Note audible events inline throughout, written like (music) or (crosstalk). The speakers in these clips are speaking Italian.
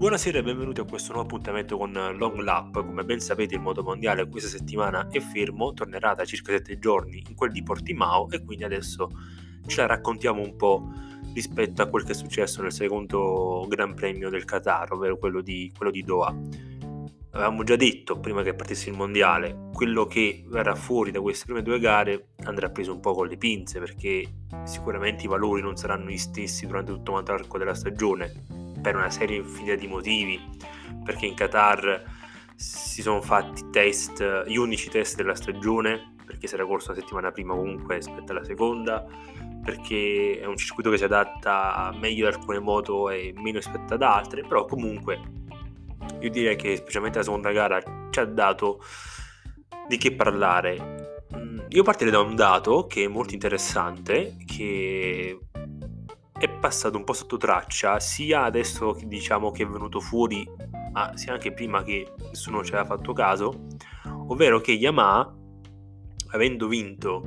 Buonasera e benvenuti a questo nuovo appuntamento con Long Lap. Come ben sapete il moto mondiale questa settimana è fermo, tornerà da circa 7 giorni in quel di Portimao e quindi adesso ce la raccontiamo un po' rispetto a quel che è successo nel secondo Gran Premio del Qatar, ovvero quello di, quello di Doha. Avevamo già detto prima che partisse il mondiale, quello che verrà fuori da queste prime due gare andrà preso un po' con le pinze perché sicuramente i valori non saranno gli stessi durante tutto l'arco della stagione per una serie infinita di motivi, perché in Qatar si sono fatti test, gli unici test della stagione, perché si era corso una settimana prima comunque rispetto alla seconda, perché è un circuito che si adatta meglio ad alcune moto e meno rispetto ad altre, però comunque io direi che specialmente la seconda gara ci ha dato di che parlare. Mm, io partirei da un dato che è molto interessante, che è passato un po' sotto traccia, sia adesso che diciamo che è venuto fuori, ma sia anche prima che nessuno ci aveva fatto caso, ovvero che Yamaha, avendo vinto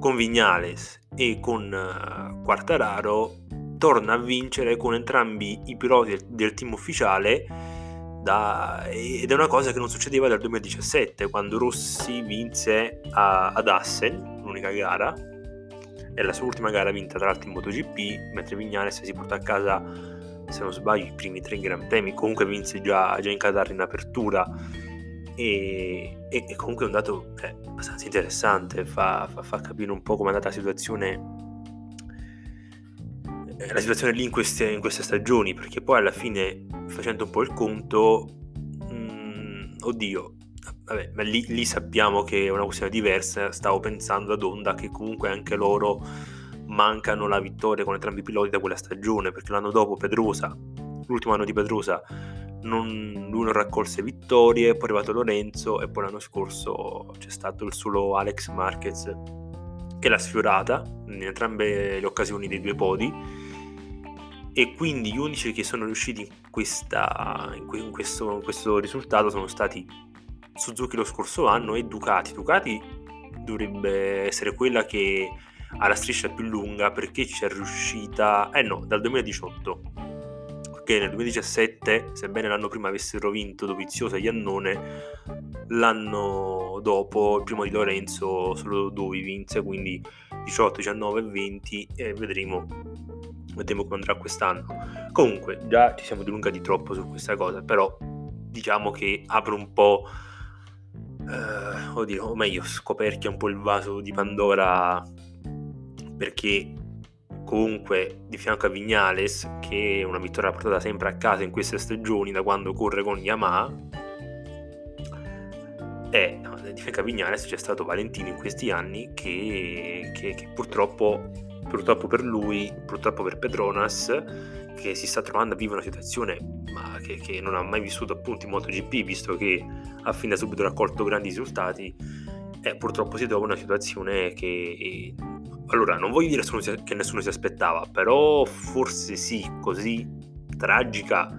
con Vignales e con uh, Quartararo, torna a vincere con entrambi i piloti del team ufficiale da, ed è una cosa che non succedeva dal 2017 quando Rossi vinse a, ad Assen, l'unica gara, è la sua ultima gara vinta tra l'altro in MotoGP, mentre Vignales si porta a casa, se non sbaglio, i primi tre Gran Premi, comunque vinse già, già in Qatar in apertura. E, e, e, comunque è un dato eh, abbastanza interessante, fa, fa, fa, capire un po' come è andata la situazione eh, la situazione lì in queste, in queste, stagioni, perché poi alla fine, facendo un po' il conto, mh, mm, oddio, Vabbè, ma lì, lì, sappiamo che è una questione diversa. Stavo pensando ad Honda che comunque anche loro mancano la vittoria con entrambi i piloti da quella stagione, perché l'anno dopo Pedrosa, l'ultimo anno di Pedrosa, non, lui non raccolse vittorie, poi è arrivato Lorenzo e poi l'anno scorso c'è stato il solo Alex Marquez che l'ha sfiorata in entrambe le occasioni dei due podi e quindi gli unici che sono riusciti in, questa, in, questo, in questo risultato sono stati Suzuki lo scorso anno e Ducati. Ducati dovrebbe essere quella che ha la striscia più lunga perché ci è riuscita, eh no, dal 2018. Perché nel 2017, sebbene l'anno prima avessero vinto Doviziosa e Iannone, l'anno dopo, il primo di Lorenzo, solo Dovi vinse, quindi 18, 19 e 20 e vedremo, vedremo come andrà quest'anno. Comunque, già ci siamo dilungati troppo su questa cosa, però diciamo che apre un po' eh, oddio, o meglio, scoperchia un po' il vaso di Pandora perché comunque di fianco a Vignales, che è una vittoria portata sempre a casa in queste stagioni da quando corre con Yamaha, e di fianco a Vignales c'è stato Valentino in questi anni che, che, che purtroppo, purtroppo per lui, purtroppo per Petronas, che si sta trovando a vivere una situazione ma che, che, non ha mai vissuto appunto in MotoGP, visto che ha fin da subito raccolto grandi risultati, e purtroppo si trova in una situazione che... Allora, non voglio dire che nessuno si aspettava, però forse sì, così tragica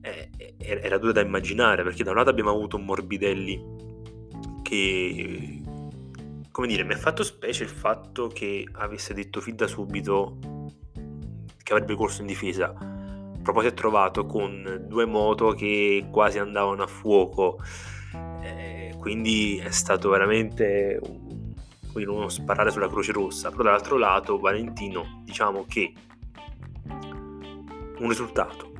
eh, era dura da immaginare, perché da un lato abbiamo avuto un Morbidelli che, come dire, mi ha fatto specie il fatto che avesse detto fin da subito che avrebbe corso in difesa. Proprio si è trovato con due moto che quasi andavano a fuoco, eh, quindi è stato veramente un, uno sparare sulla Croce Rossa. Però dall'altro lato Valentino, diciamo che un risultato,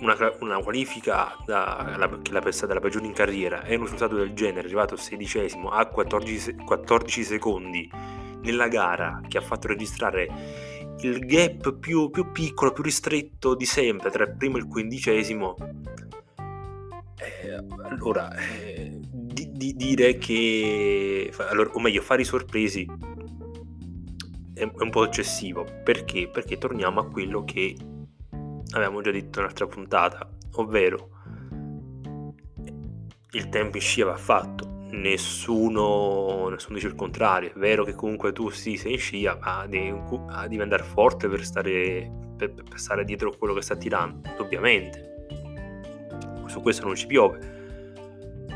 una, una qualifica da, la, che l'ha pensata la peggiore in carriera e un risultato del genere, arrivato sedicesimo a 14, 14 secondi nella gara che ha fatto registrare il gap più, più, piccolo, più ristretto di sempre tra il primo e il quindicesimo, eh, allora eh, di, di, dire che, allora, o meglio, fare i sorpresi è, è un po' eccessivo. Perché? Perché torniamo a quello che avevamo già detto in un'altra puntata, ovvero il tempo in scia va fatto nessuno, nessuno dice il contrario. È vero che comunque tu sì, sei in scia, ma devi, devi andare forte per stare, per, per stare dietro quello che sta tirando, ovviamente. Su questo non ci piove.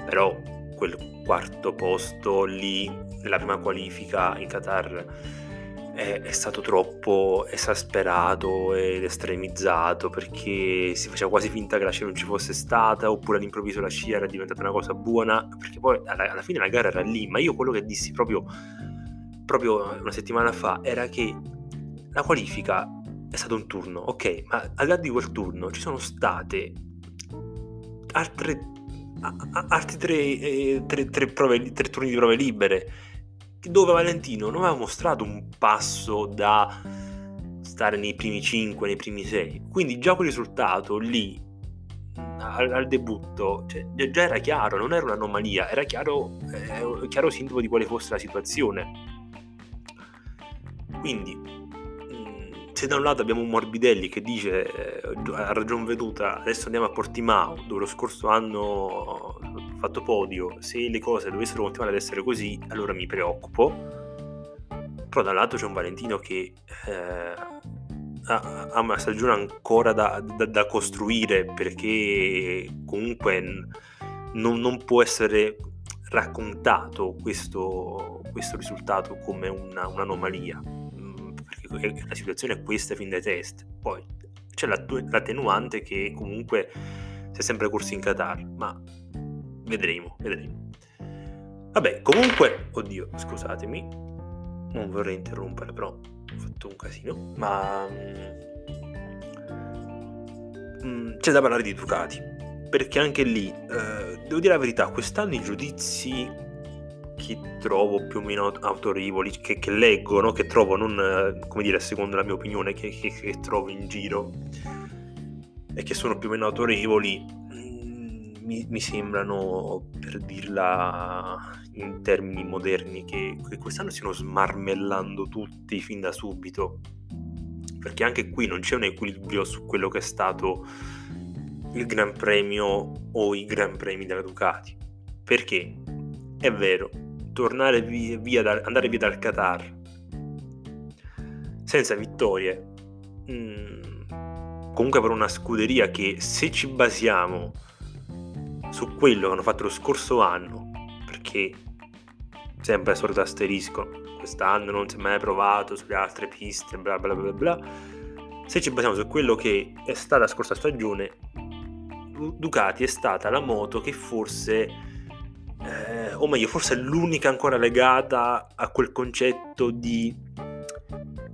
Però quel quarto posto lì, nella prima qualifica in Qatar, è, è, stato troppo esasperato ed estremizzato perché si faceva quasi finta che la scia non ci fosse stata oppure all'improvviso la scia era diventata una cosa buona perché poi alla, alla fine la gara era lì. Ma io quello che dissi proprio, proprio una settimana fa era che la qualifica è stato un turno ok ma al là di quel turno ci sono state altre altri tre, eh, tre, tre, prove, tre turni di prove libere dove Valentino non aveva mostrato un passo da stare nei primi 5, nei primi 6. Quindi già quel risultato lì al, al debutto cioè, già era chiaro, non era un'anomalia, era chiaro, eh, chiaro sintomo di quale fosse la situazione. Quindi mm, se da un lato abbiamo Morbidelli che dice eh, a ragion veduta adesso andiamo a Portimao dove lo scorso anno fatto podio, se le cose dovessero continuare ad essere così, allora mi preoccupo. Però dall'altro c'è un Valentino che eh, ha, ha, una stagione ancora da, da, da costruire perché comunque non, non, può essere raccontato questo, questo risultato come una, un'anomalia mm, perché la situazione è questa fin dai test poi c'è l'attenuante che comunque si è sempre corso in Qatar ma vedremo, vedremo. Vabbè, comunque, oddio, scusatemi, non vorrei interrompere, però ho fatto un casino, ma mm, c'è da parlare di Ducati, perché anche lì, eh, devo dire la verità, quest'anno i giudizi che trovo più o meno autorevoli, che, che leggo, no? che trovo, non eh, come dire, secondo la mia opinione, che, che, che trovo in giro, e che sono più o meno autorevoli, mi, mi, sembrano, per dirla in termini moderni, che, che quest'anno stiano smarmellando tutti fin da subito. Perché anche qui non c'è un equilibrio su quello che è stato il Gran Premio o i Gran Premi della Ducati. Perché è vero, tornare via, via da, andare via dal Qatar senza vittorie. Mm, comunque per una scuderia che se ci basiamo su quello che hanno fatto lo scorso anno, perché sempre al solito asterisco, quest'anno non si è mai provato sulle altre piste, bla bla bla bla, se ci basiamo su quello che è stata la scorsa stagione, Ducati è stata la moto che forse, eh, o meglio, forse è l'unica ancora legata a quel concetto di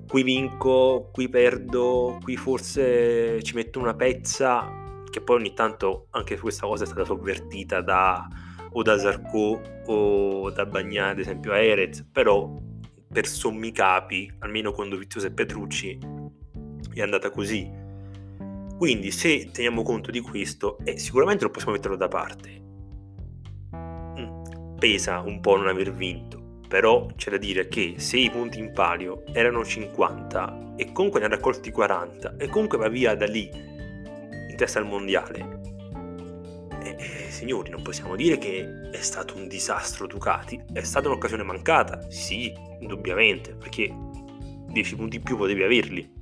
qui vinco, qui perdo, qui forse ci metto una pezza che poi ogni tanto anche questa cosa è stata sovvertita da o da Zarco o da Bagnà ad esempio a Erez però per sommi capi almeno con Dovizioso e Petrucci è andata così. Quindi se teniamo conto di questo eh, sicuramente non possiamo metterlo da parte. Mm, pesa un po' non aver vinto però c'è da dire che se i punti in palio erano 50 e comunque ne ha raccolti 40 e comunque va via da lì testa al mondiale. E, e, signori, non possiamo dire che è stato un disastro Ducati, è stata un'occasione mancata, sì, indubbiamente, perché 10 punti in più potevi averli,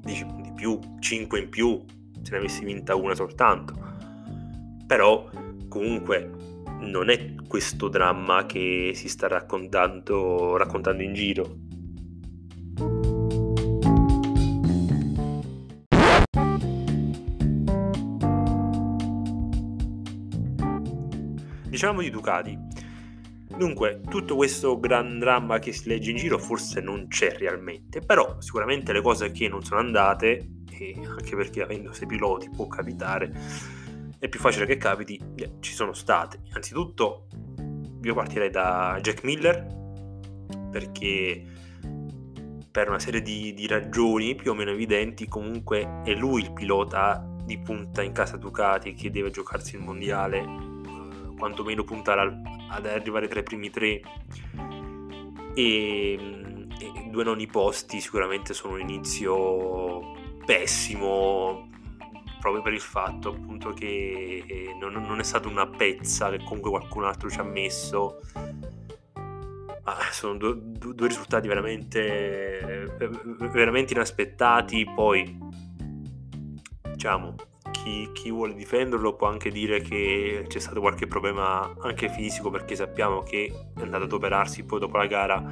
10 punti in più, 5 in più, se ne avessi vinta una soltanto. Però comunque non è questo dramma che si sta raccontando, raccontando in giro. Diciamo di Ducati. Dunque, tutto questo gran dramma che si legge in giro forse non c'è realmente, però sicuramente le cose che non sono andate, e anche perché avendo sei piloti può capitare, è più facile che capiti, eh, ci sono state. Innanzitutto io partirei da Jack Miller, perché per una serie di, di ragioni più o meno evidenti comunque è lui il pilota di punta in casa Ducati che deve giocarsi il mondiale quantomeno puntare al, ad arrivare tra i primi tre. E, e due noni posti sicuramente sono un inizio pessimo proprio per il fatto appunto che eh, non, non, è stata una pezza che comunque qualcun altro ci ha messo. Ma sono due, due risultati veramente veramente inaspettati. Poi diciamo chi, chi, vuole difenderlo può anche dire che c'è stato qualche problema anche fisico perché sappiamo che è andato ad operarsi poi dopo la gara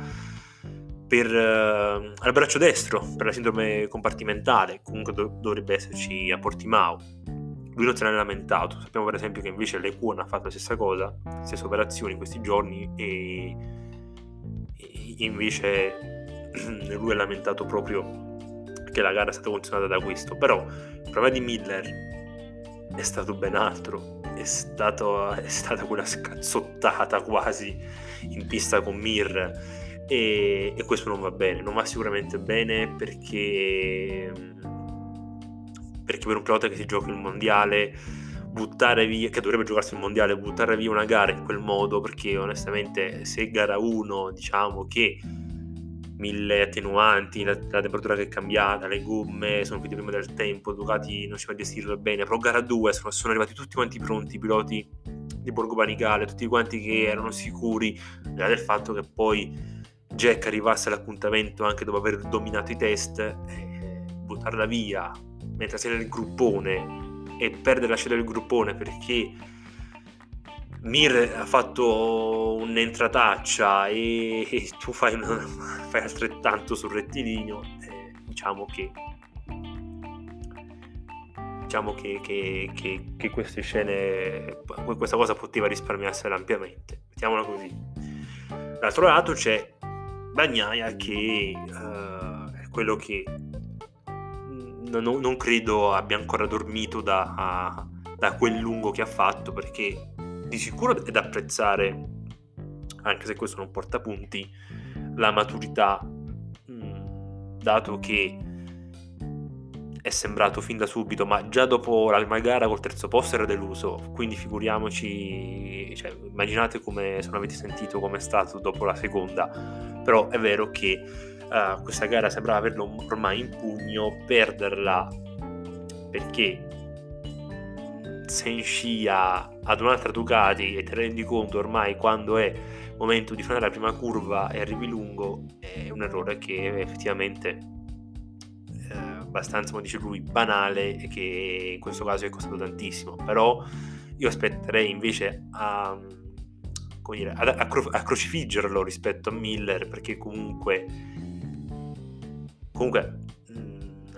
per, uh, al braccio destro per la sindrome compartimentale, comunque do- dovrebbe esserci a Portimao. Lui non se ne è lamentato. Sappiamo per esempio che invece l'Equon ha fatto la stessa cosa, stessa operazione in questi giorni e, e invece (clears throat) lui ha lamentato proprio che la gara è stata condizionata da questo. Però problema di Miller. È stato ben altro. È, stato, è stata quella scazzottata quasi in pista con Mir. E, e, questo non va bene, non va sicuramente bene perché, perché per un pilota che si gioca il mondiale buttare via, che dovrebbe giocarsi il mondiale, buttare via una gara in quel modo perché onestamente se gara 1 diciamo che mille attenuanti, la, la, temperatura che è cambiata, le gomme sono finite prima del tempo, Ducati non ci fa gestirlo bene, però gara 2 sono, sono arrivati tutti quanti pronti, i piloti di Borgo Panicale, tutti quanti che erano sicuri, del fatto che poi Jack arrivasse all'appuntamento anche dopo aver dominato i test, eh, buttarla via mentre sei nel gruppone e perdere la scelta del gruppone perché Mir ha fatto un'entrataccia e, e tu fai, una, (laughs) fai, altrettanto sul rettilineo, eh, diciamo che diciamo che, che, che, che, queste scene questa cosa poteva risparmiarsela ampiamente. Mettiamola così. Dall'altro lato c'è Bagnaia che uh, è quello che non, non, credo abbia ancora dormito da, da quel lungo che ha fatto perché di sicuro è da apprezzare anche se questo non porta punti la maturità mh, dato che è sembrato fin da subito, ma già dopo la prima gara col terzo posto era deluso, quindi figuriamoci, cioè, immaginate come, se non avete sentito come è stato dopo la seconda, però è vero che uh, questa gara sembrava averlo ormai in pugno, perderla perché se in scia ad un'altra Ducati e ti rendi conto ormai quando è momento di fare la prima curva e arrivi lungo, è un errore che effettivamente abbastanza, come dice lui, banale e che in questo caso è costato tantissimo. Però io aspetterei invece a, dire, a, a, a crocifiggerlo rispetto a Miller perché comunque, comunque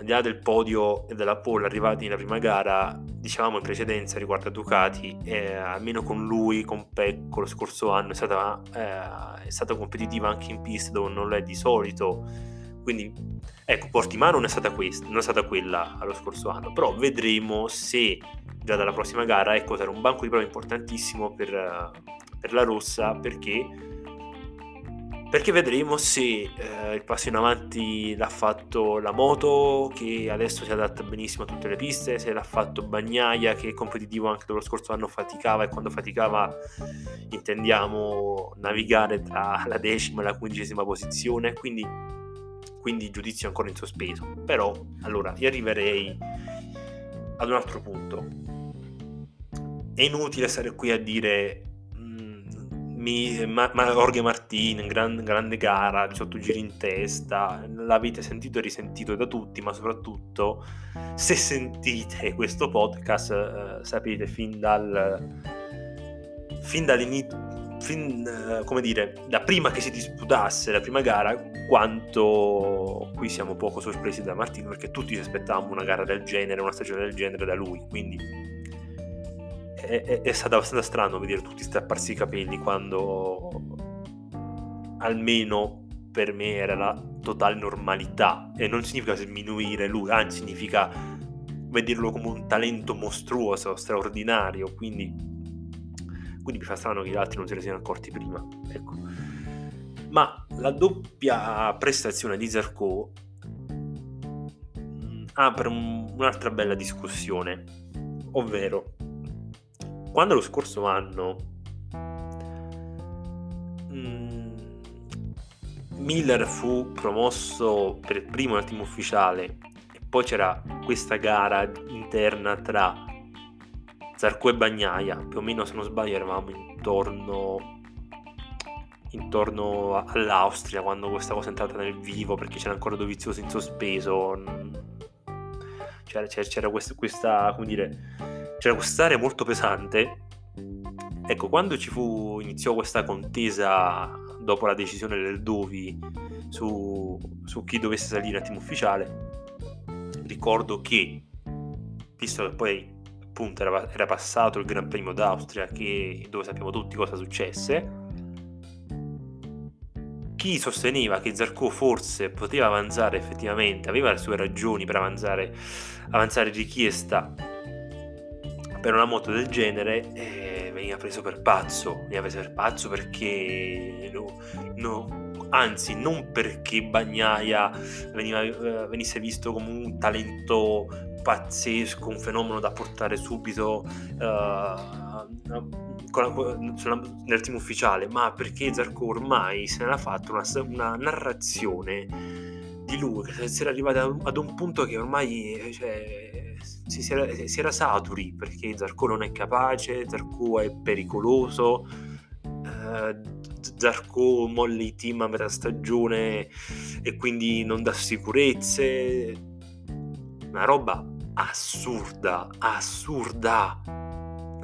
al di là del podio e della pole arrivati nella prima gara, diciamo in precedenza riguardo a Ducati, eh, almeno con lui, con Pecco lo scorso anno è stata, eh, è stata competitiva anche in pista dove non lo è di solito. Quindi ecco, Portimano non è stata questa, non è stata quella allo scorso anno, però vedremo se già dalla prossima gara, ecco, sarà un banco di prova importantissimo per, per la rossa perché, perché vedremo se eh, il passo in avanti l'ha fatto la moto che adesso si adatta benissimo a tutte le piste, se l'ha fatto Bagnaia che è competitivo anche lo scorso anno faticava e quando faticava intendiamo navigare tra la decima e la quindicesima posizione, quindi quindi giudizio ancora in sospeso. Però, allora, io arriverei ad un altro punto. È inutile stare qui a dire mi, ma, ma Jorge Martin, gran, grande gara, 18 giri in testa, l'avete sentito e risentito da tutti, ma soprattutto se sentite questo podcast eh, sapete fin dal fin dall'inizio fin, eh, come dire, da prima che si disputasse la prima gara, quanto qui siamo poco sorpresi da Martino perché tutti ci aspettavamo una gara del genere, una stagione del genere da lui, quindi è, è, stato abbastanza strano vedere tutti strapparsi i capelli quando almeno per me era la totale normalità e non significa sminuire lui, anzi significa vederlo come un talento mostruoso, straordinario, quindi quindi mi fa strano che gli altri non se ne siano accorti prima. Ecco. Ma la doppia prestazione di Zarco mm, apre un, un'altra bella discussione, ovvero quando lo scorso anno mm, Miller fu promosso per primo nel team ufficiale e poi c'era questa gara interna tra Zarco e Bagnaia, più o meno se non sbaglio eravamo intorno, intorno all'Austria quando questa cosa è entrata nel vivo perché c'era ancora Dovizioso in sospeso, c'era, c'era, c'era questa, questa, come dire, c'era quest'area molto pesante. Ecco, quando ci fu, iniziò questa contesa dopo la decisione del Dovi su, su chi dovesse salire al team ufficiale. Ricordo che, visto che poi appunto era, era passato il Gran Premio d'Austria, che, dove sappiamo tutti cosa successe, chi sosteneva che Zarco forse poteva avanzare effettivamente, aveva le sue ragioni per avanzare, avanzare richiesta per una moto del genere, eh, veniva preso per pazzo, veniva preso per pazzo perché no, no, anzi non perché Bagnaia veniva, eh, venisse visto come un talento pazzesco, un fenomeno da portare subito sulla, nel team ufficiale, ma perché Zarco ormai se n'era fatto una, una narrazione di lui, che si era arrivato ad un punto che ormai cioè, si, era, si, era, saturi, perché Zarco non è capace, Zarco è pericoloso, eh, Zarco molla i team a metà stagione e quindi non dà sicurezze, una roba assurda, assurda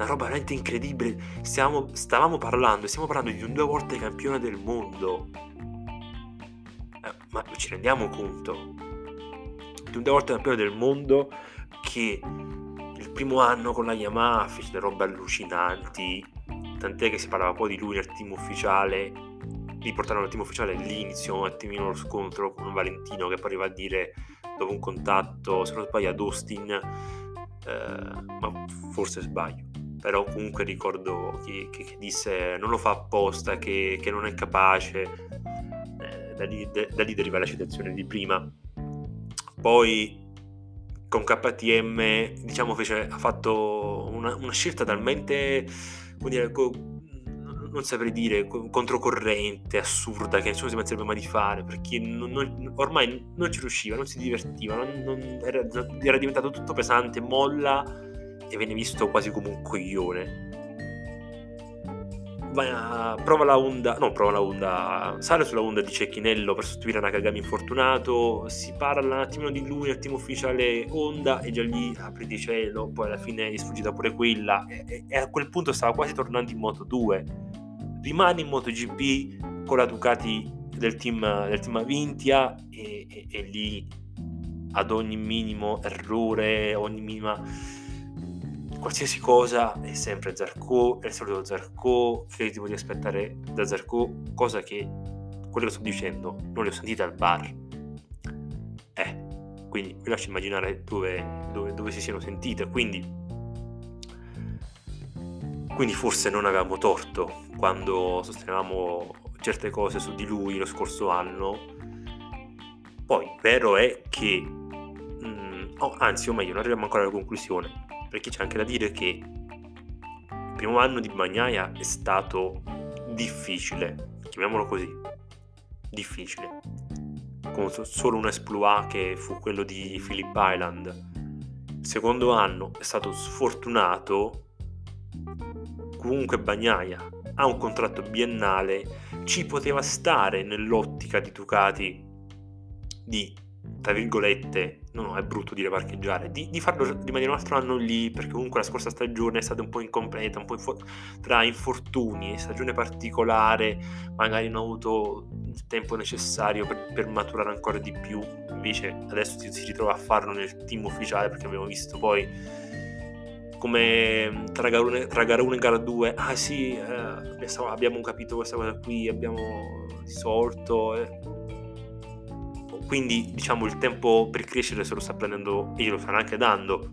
una roba veramente incredibile. Stiamo, stavamo parlando, stiamo parlando di un due volte campione del mondo. Eh, ma ci rendiamo conto? Di un due volte campione del mondo che il primo anno con la Yamaha fece delle robe allucinanti. Tant'è che si parlava poi di lui nel team ufficiale. Li portarono al team ufficiale all'inizio, un attimino lo scontro con Valentino che poi arriva a dire dopo un contatto, se non sbaglio ad Austin, eh, ma forse sbaglio però comunque ricordo che, che, che disse non lo fa apposta, che, che non è capace, da, lì, da, lì, deriva la citazione di prima. Poi con KTM diciamo fece, ha fatto una, una scelta talmente, dire, co, non saprei dire, controcorrente, assurda, che nessuno si penserebbe mai di fare, perché non, non, ormai non ci riusciva, non si divertiva, non, era, era diventato tutto pesante, molla e viene visto quasi come un coglione. Va, prova la onda, no, prova la onda, sale sulla onda di Cecchinello per sostituire Nakagami infortunato, si parla un attimino di lui nel team ufficiale Honda e già lì apri di cielo, poi alla fine è sfuggita pure quella e, e, a quel punto stava quasi tornando in Moto 2. Rimane in MotoGP con la Ducati del team, del team Avintia e, e, e lì ad ogni minimo errore, ogni minima qualsiasi cosa è sempre Zarco, è il solito Zarco, che ti vuoi aspettare da Zarco, cosa che quello che sto dicendo non le ho sentite al bar. Eh, quindi vi lascio immaginare dove, dove, dove si siano sentite, quindi, quindi forse non avevamo torto quando sostenevamo certe cose su di lui lo scorso anno. Poi, vero è che, mm, oh, anzi, o meglio, non arriviamo ancora alla conclusione perché c'è anche da dire che il primo anno di Bagnaia è stato difficile, chiamiamolo così, difficile, con solo un esploit che fu quello di Philip Island. Il secondo anno è stato sfortunato, comunque Bagnaia ha un contratto biennale, ci poteva stare nell'ottica di Ducati di tra virgolette, no, no, è brutto dire parcheggiare, di, di, farlo rimanere un altro anno lì, perché comunque la scorsa stagione è stata un po' incompleta, un po' info- tra infortuni, stagione particolare, magari non ha avuto il tempo necessario per, per maturare ancora di più, invece adesso si, si, ritrova a farlo nel team ufficiale, perché abbiamo visto poi come tra gara 1 tra gara e gara 2, ah sì, eh, abbiamo capito questa cosa qui, abbiamo risolto... Eh quindi diciamo il tempo per crescere se lo sta prendendo e glielo stanno anche dando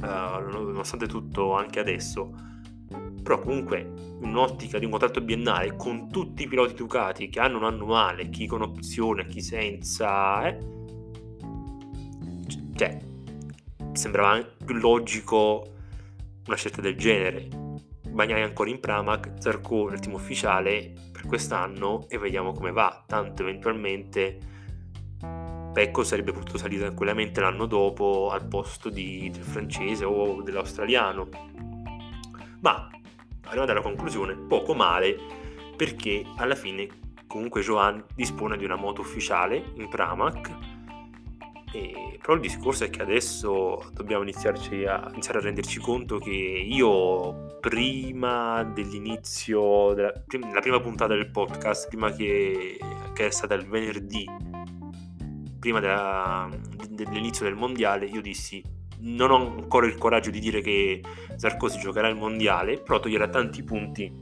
uh, nonostante tutto anche adesso. Però comunque un'ottica di un contratto biennale con tutti i piloti Ducati che hanno un anno male chi con opzione, chi senza eh, cioè sembrava più logico una scelta del genere. Bagnai ancora in Pramac, Zarco nel team ufficiale per quest'anno e vediamo come va. Tanto eventualmente Pecco sarebbe potuto salire tranquillamente l'anno dopo al posto di, del francese o dell'australiano. Ma arrivando alla conclusione, poco male perché alla fine comunque Joan dispone di una moto ufficiale in Pramac E, però il discorso è che adesso dobbiamo iniziarci a, iniziare a renderci conto che io prima dell'inizio, della, la prima puntata del podcast, prima che, che è stata il venerdì, prima della, dell'inizio del mondiale, io dissi non ho ancora il coraggio di dire che Sarkozy giocherà il mondiale, però toglierà tanti punti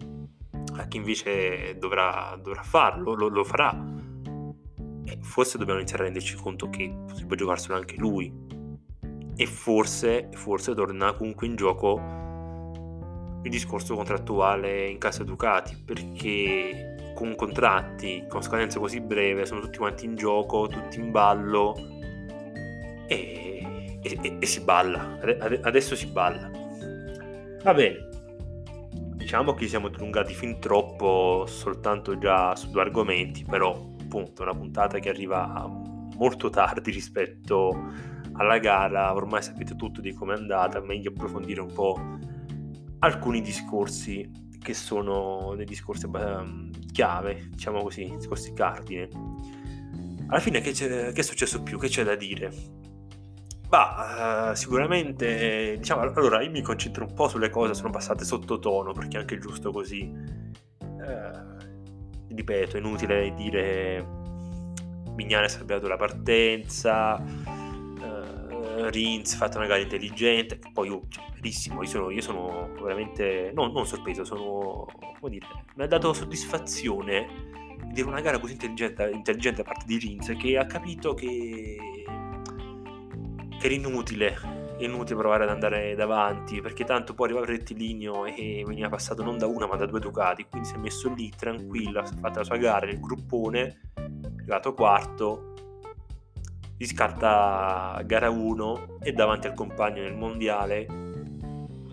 a chi invece dovrà, dovrà farlo, lo, lo farà e forse dobbiamo iniziare a renderci conto che potrebbe giocarselo anche lui. E forse, forse torna comunque in gioco il discorso contrattuale in casa Ducati, perché con contratti con scadenza così breve sono tutti quanti in gioco, tutti in ballo e, e, e si balla. Adesso si balla. Va bene, diciamo che siamo dilungati fin troppo soltanto già su due argomenti, però appunto una puntata che arriva molto tardi rispetto alla gara, ormai sapete tutto di come è andata, meglio approfondire un po' alcuni discorsi che sono dei discorsi chiave, diciamo così, discorsi cardine. Alla fine che, che, è successo più? Che c'è da dire? Bah, uh, sicuramente, diciamo, allora io mi concentro un po' sulle cose sono passate sottotono, perché anche giusto così. Uh, ripeto, è inutile dire Mignane ha salvato la partenza, Rins ha fatto una gara intelligente, poi io, cioè, verissimo, io sono, io sono veramente, no, non sorpreso, sono, come dire, mi ha dato soddisfazione vedere una gara così intelligente, intelligente da parte di Rins che ha capito che, che era inutile inutile provare ad andare davanti perché tanto poi arrivava il rettilineo e veniva passato non da una ma da due Ducati quindi si è messo lì tranquillo ha fatto la sua gara nel gruppone arrivato quarto si scarta gara 1 e davanti al compagno nel mondiale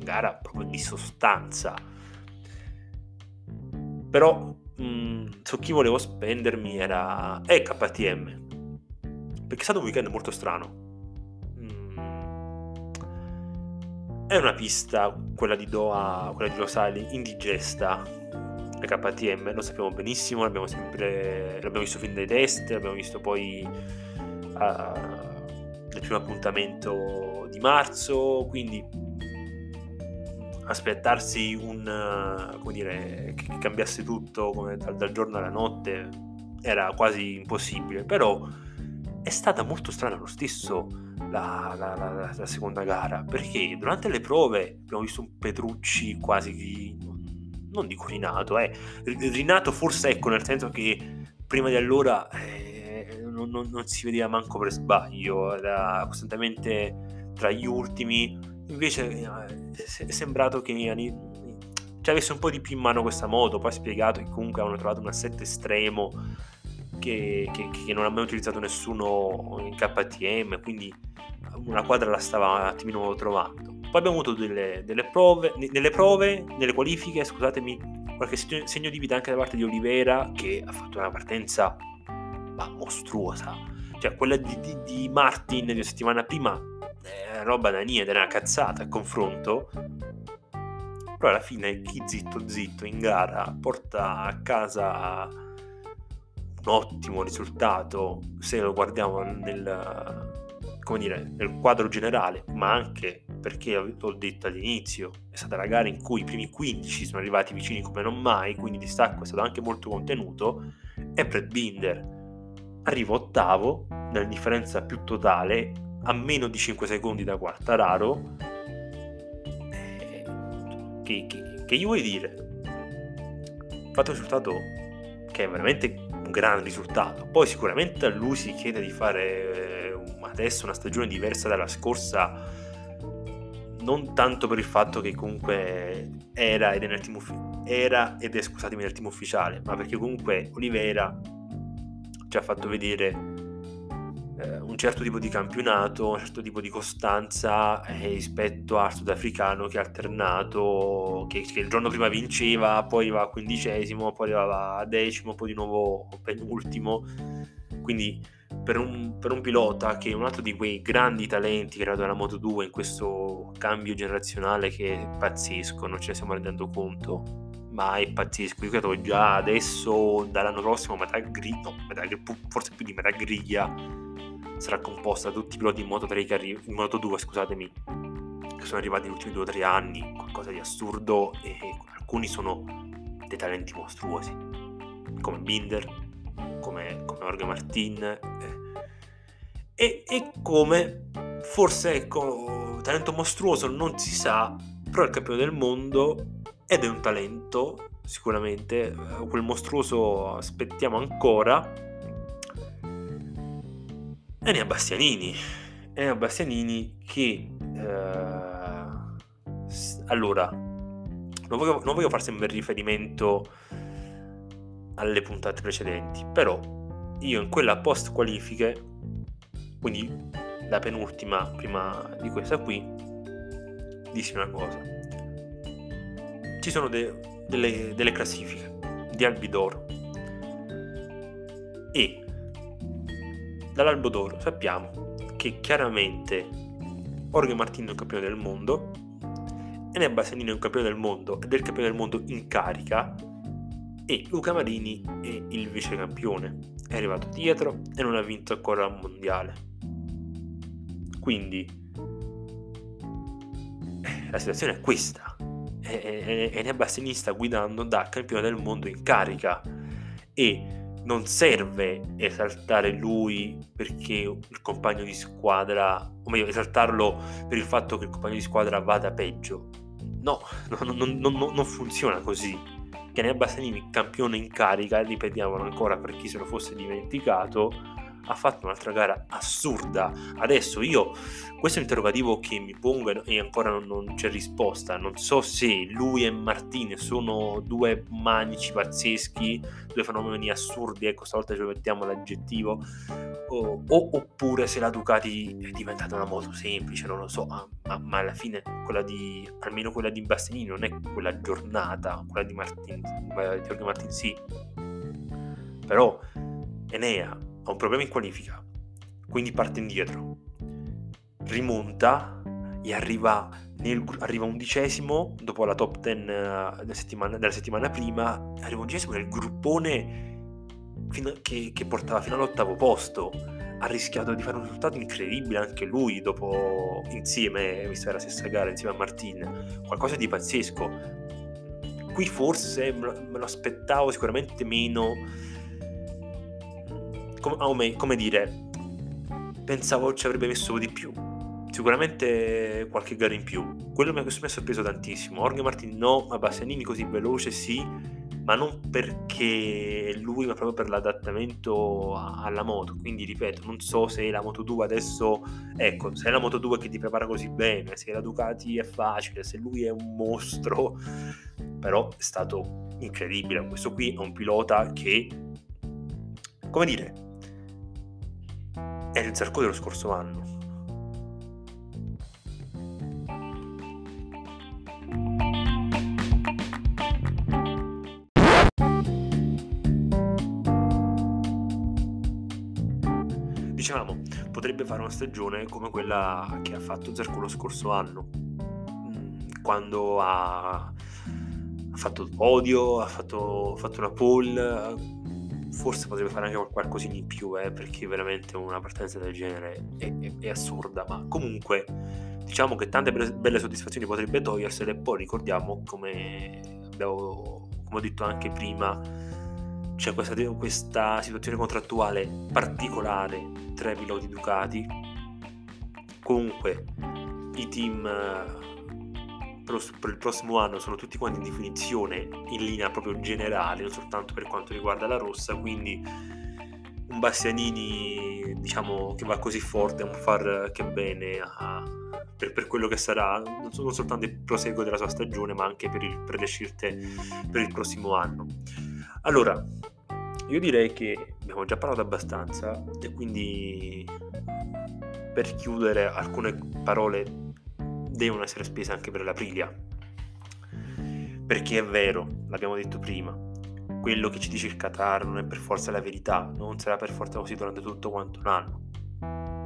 gara proprio di sostanza però mh, su chi volevo spendermi era KTM perché è stato un weekend molto strano È una pista, quella di Doha, quella di Rosali, indigesta. La KTM, lo sappiamo benissimo, l'abbiamo sempre l'abbiamo visto fin dai test, l'abbiamo visto poi uh, nel primo appuntamento di marzo, quindi aspettarsi un come dire che cambiasse tutto come dal, dal giorno alla notte era quasi impossibile, però è stata molto strana lo stesso la, la, la, la, seconda gara perché durante le prove abbiamo visto un Petrucci quasi non dico rinato eh. rinato forse ecco nel senso che prima di allora eh, non, non, non, si vedeva manco per sbaglio era costantemente tra gli ultimi invece eh, è sembrato che ci avesse un po' di più in mano questa moto poi ha spiegato che comunque avevano trovato un assetto estremo che, che, che, non ha mai utilizzato nessuno in KTM, quindi una quadra la stava un attimino trovando. Poi abbiamo avuto delle, delle prove, nelle prove, nelle qualifiche, scusatemi, qualche segno di vita anche da parte di Olivera che ha fatto una partenza bah, mostruosa. Cioè quella di, di, di Martin di una settimana prima è roba da niente, era una cazzata a confronto. Però alla fine chi zitto zitto in gara porta a casa un ottimo risultato se lo guardiamo nel, dire, nel quadro generale, ma anche perché ho detto all'inizio, è stata la gara in cui i primi 15 sono arrivati vicini come non mai, quindi il distacco è stato anche molto contenuto, e Brad Binder arriva ottavo, nella differenza più totale, a meno di 5 secondi da Quartararo, eh, che, che, che gli vuoi dire? Fatto il risultato che è veramente un gran risultato, poi sicuramente a lui si chiede di fare adesso una stagione diversa dalla scorsa non tanto per il fatto che comunque era ed è, nel team era ed è scusatemi nel team ufficiale ma perché comunque Oliveira ci ha fatto vedere eh, un certo tipo di campionato un certo tipo di costanza eh, rispetto al sudafricano che ha alternato che, che, il giorno prima vinceva poi va a quindicesimo poi arrivava a decimo poi di nuovo penultimo. Quindi per un, per un, pilota che è un altro di quei grandi talenti creato dalla Moto 2 in questo cambio generazionale che è pazzesco, non ce ne stiamo rendendo conto, ma è pazzesco. Io credo già adesso, dall'anno prossimo, metà griglia, no, metà, forse più di metà griglia, sarà composta da tutti i piloti in Moto 3 che arri- in Moto 2, scusatemi, che sono arrivati negli ultimi 2 o 3 anni, qualcosa di assurdo e alcuni sono dei talenti mostruosi, come Binder, come, come Jorge Martin eh, e, e come forse ecco, talento mostruoso non si sa, però il campione del mondo ed è un talento sicuramente, eh, quel mostruoso aspettiamo ancora. Enea Bastianini, Enea Bastianini che eh, allora non voglio, non voglio far sempre riferimento alle puntate precedenti, però io in quella post qualifiche, quindi la penultima prima di questa qui, dissi una cosa. Ci sono de- delle, delle classifiche di Albidoro e dall'Albodoro sappiamo che chiaramente Jorge Martino è un campione del mondo Enea Bassanini è un campione del mondo ed è il campione del mondo in carica e Luca Marini è il vice campione è arrivato dietro e non ha vinto ancora un mondiale. Quindi eh, la situazione è questa Enea Bassini sta guidando da campione del mondo in carica e non serve esaltare lui perché il compagno di squadra, o meglio, esaltarlo per il fatto che il compagno di squadra vada peggio. No, non, non, non, non funziona così. Che Bassanini, campione in carica, ripetiamolo ancora per chi se lo fosse dimenticato, ha fatto un'altra gara assurda. Adesso io, questo è un interrogativo che mi pongo e ancora non, non c'è risposta. Non so se lui e Martine sono due manici pazzeschi, due fenomeni assurdi, ecco, stavolta ci mettiamo l'aggettivo, o, o, oppure se la Ducati è diventata una moto semplice, non lo so, ma, ma alla fine quella di, almeno quella di Bastianini non è quella giornata, quella di Martin, di Martin sì. Però Enea ha un problema in qualifica, quindi parte indietro, rimonta e arriva, nel, arriva undicesimo dopo la top 10 della settimana, della settimana prima, arriva undicesimo nel gruppone fino, che, che portava fino all'ottavo posto. Ha rischiato di fare un risultato incredibile anche lui dopo insieme, visto la stessa gara insieme a Martin, qualcosa di pazzesco. Qui forse me lo aspettavo sicuramente meno come, come dire, pensavo ci avrebbe messo di più. Sicuramente qualche gara in più. Quello mi ha, mi ha sorpreso tantissimo. Jorge Martin no, ma Bastianini così veloce sì, ma non perché lui, ma proprio per l'adattamento alla moto. Quindi ripeto, non so se la Moto 2 adesso, ecco, se è la Moto 2 che ti prepara così bene, se la Ducati è facile, se lui è un mostro, però è stato incredibile. Questo qui è un pilota che, come dire, è il Zarco dello scorso anno. Dicevamo, potrebbe fare una stagione come quella che ha fatto Zarco lo scorso anno, mm, quando ha, fatto il podio, ha fatto, fatto una pole, forse potrebbe fare anche qualcosina in più, eh, perché veramente una partenza del genere è, è, è, assurda, ma comunque diciamo che tante belle, soddisfazioni potrebbe togliersele, poi ricordiamo come abbiamo come ho detto anche prima, c'è questa, questa situazione contrattuale particolare tra i piloti Ducati, comunque i team per il prossimo anno sono tutti quanti in definizione in linea proprio generale, non soltanto per quanto riguarda la rossa, quindi un Bastianini diciamo che va così forte un far che bene a, per, per, quello che sarà non, non, soltanto il proseguo della sua stagione ma anche per, il, per le scelte per il prossimo anno. Allora io direi che abbiamo già parlato abbastanza e quindi per chiudere alcune parole devono essere spese anche per l'Aprilia. Perché è vero, l'abbiamo detto prima, quello che ci dice il Qatar non è per forza la verità, non sarà per forza così durante tutto quanto un anno.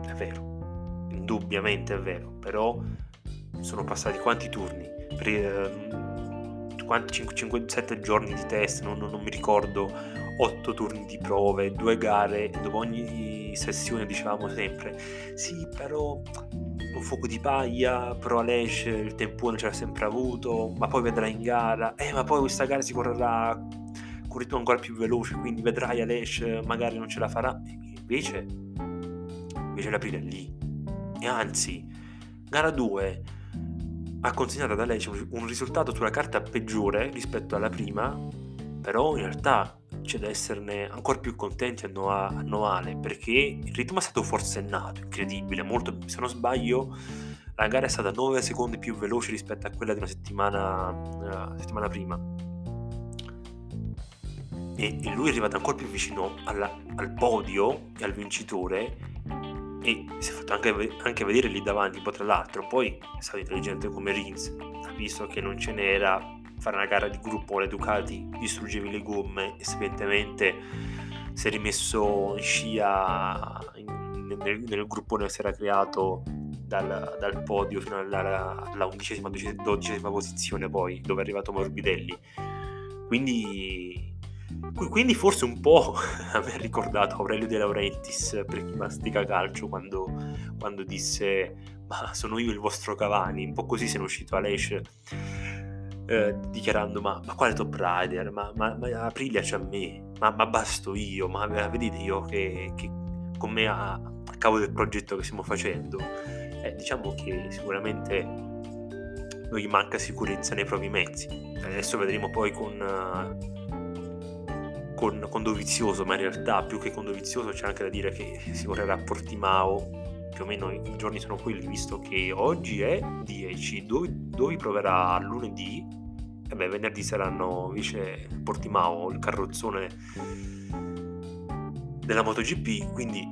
È vero, indubbiamente è vero, però sono passati quanti turni? Per, eh, 5-7 giorni di test, non, non, mi ricordo, 8 turni di prove, due gare, dopo ogni sessione dicevamo sempre sì però un fuoco di paglia, però Aleix il tempone ce l'ha sempre avuto, ma poi vedrai in gara, eh ma poi questa gara si correrà con ritmo ancora più veloce, quindi vedrai Aleix magari non ce la farà, invece, invece l'aprile è lì, e anzi, gara 2 ha consegnato ad Aleix un risultato sulla carta peggiore rispetto alla prima, però in realtà c'è da esserne ancora più contenti a, Noa, a Noale perché il ritmo è stato forsennato, incredibile, molto, se non sbaglio la gara è stata 9 secondi più veloce rispetto a quella di una settimana, uh, settimana prima. E, e, lui è arrivato ancora più vicino alla, al podio e al vincitore e si è fatto anche, anche, vedere lì davanti, poi tra l'altro poi è stato intelligente come Rins, ha visto che non ce n'era fare una gara di gruppo con le Ducati, distruggevi le gomme e sapientemente si è rimesso in scia nel, nel gruppone che si era creato dal, dal podio fino alla, alla undicesima, dodicesima posizione poi, dove è arrivato Morbidelli. Quindi quindi forse un po' (laughs) a ha ricordato Aurelio De Laurentiis per chi mastica calcio quando, quando, disse ma sono io il vostro Cavani, un po' così è uscito Aleix eh, dichiarando ma, ma, quale top rider, ma, ma, ma Aprilia c'è a me, ma, ma, basto io, ma vedete io che, che con me a, a cavo del progetto che stiamo facendo. Eh, diciamo che sicuramente non gli manca sicurezza nei propri mezzi. Adesso vedremo poi con... Uh, con, con Dovizioso, ma in realtà più che con Dovizioso c'è anche da dire che si correrà a Portimao, più o meno i giorni sono quelli, visto che oggi è 10, dove, dove proverà lunedì, e beh, venerdì saranno invece Portimao, il carrozzone della MotoGP, quindi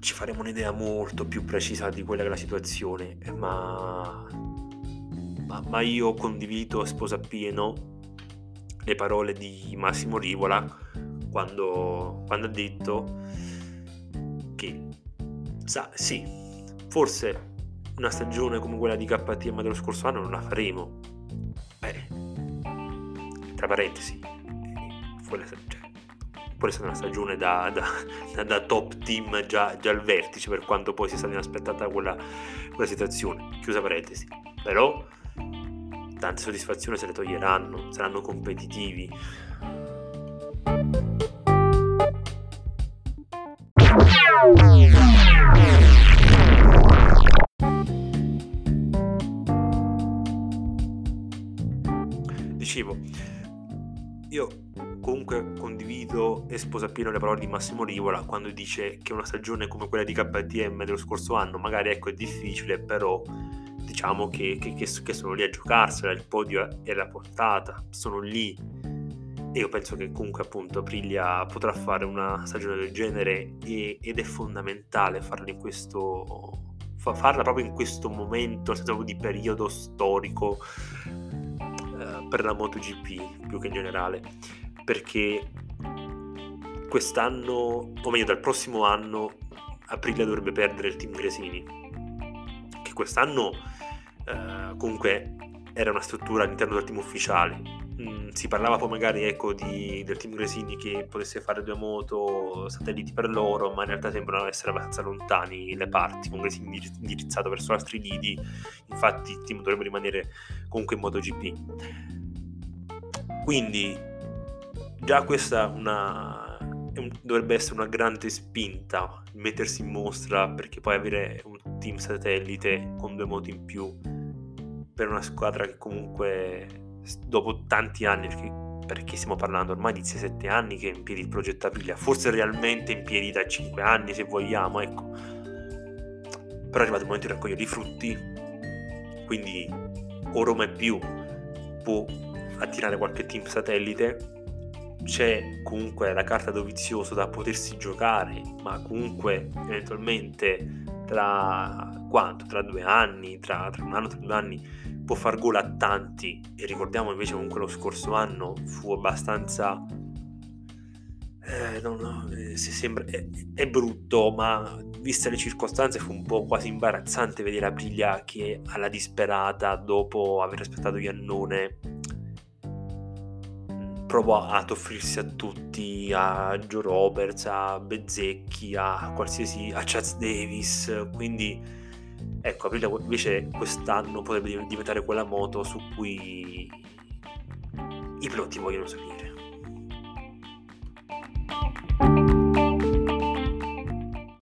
ci faremo un'idea molto più precisa di quella che è la situazione, ma, ma, ma io condivido e sposo appieno le parole di Massimo Rivola quando, quando ha detto che sa, sì, forse una stagione come quella di KTM dello scorso anno non la faremo. Tra parentesi, quella, cioè, poi è una stagione da, da, da, da top team già, già, al vertice per quanto poi sia stata inaspettata quella, quella situazione, chiusa parentesi. Però tante soddisfazioni se le toglieranno, saranno competitivi. Dicevo, io comunque condivido e sposo appieno le parole di Massimo Rivola quando dice che una stagione come quella di KTM dello scorso anno magari ecco è difficile, però diciamo che, che, che, sono lì a giocarsela, il podio è la portata, sono lì. E io penso che comunque appunto Aprilia potrà fare una stagione del genere e, ed è fondamentale farla in questo farla proprio in questo momento, senso di periodo storico per la MotoGP più che in generale, perché quest'anno, o meglio dal prossimo anno, Aprilia dovrebbe perdere il team Gresini, che quest'anno eh, comunque era una struttura all'interno del team ufficiale. Mm, si parlava poi magari ecco, di, del team Gresini che potesse fare due moto satelliti per loro, ma in realtà sembrano essere abbastanza lontani le parti, con Gresini indirizzato verso altri lidi, infatti il team dovrebbe rimanere comunque in MotoGP. Quindi già questa una, dovrebbe essere una grande spinta mettersi in mostra perché poi avere un team satellite con due moto in più per una squadra che comunque dopo tanti anni, perché, perché stiamo parlando ormai di 6-7 anni che è in piedi il progetto Aprilia, forse realmente in piedi da 5 anni se vogliamo, ecco. Però è arrivato il momento di raccogliere i frutti, quindi o Roma e più può attirare qualche team satellite, c'è comunque la carta dovizioso da potersi giocare, ma comunque eventualmente tra quanto? Tra due anni, tra, tra un anno, tra due anni può far gol a tanti. E ricordiamo invece comunque lo scorso anno fu abbastanza eh, no, no, eh, sembra, è, è, brutto ma viste le circostanze fu un po' quasi imbarazzante vedere Aprilia che alla disperata dopo aver aspettato Iannone provò ad offrirsi a tutti, a Joe Roberts, a Bezzecchi, a qualsiasi, a Chaz Davis, quindi ecco, Aprilia invece quest'anno potrebbe diventare quella moto su cui i piloti vogliono salire.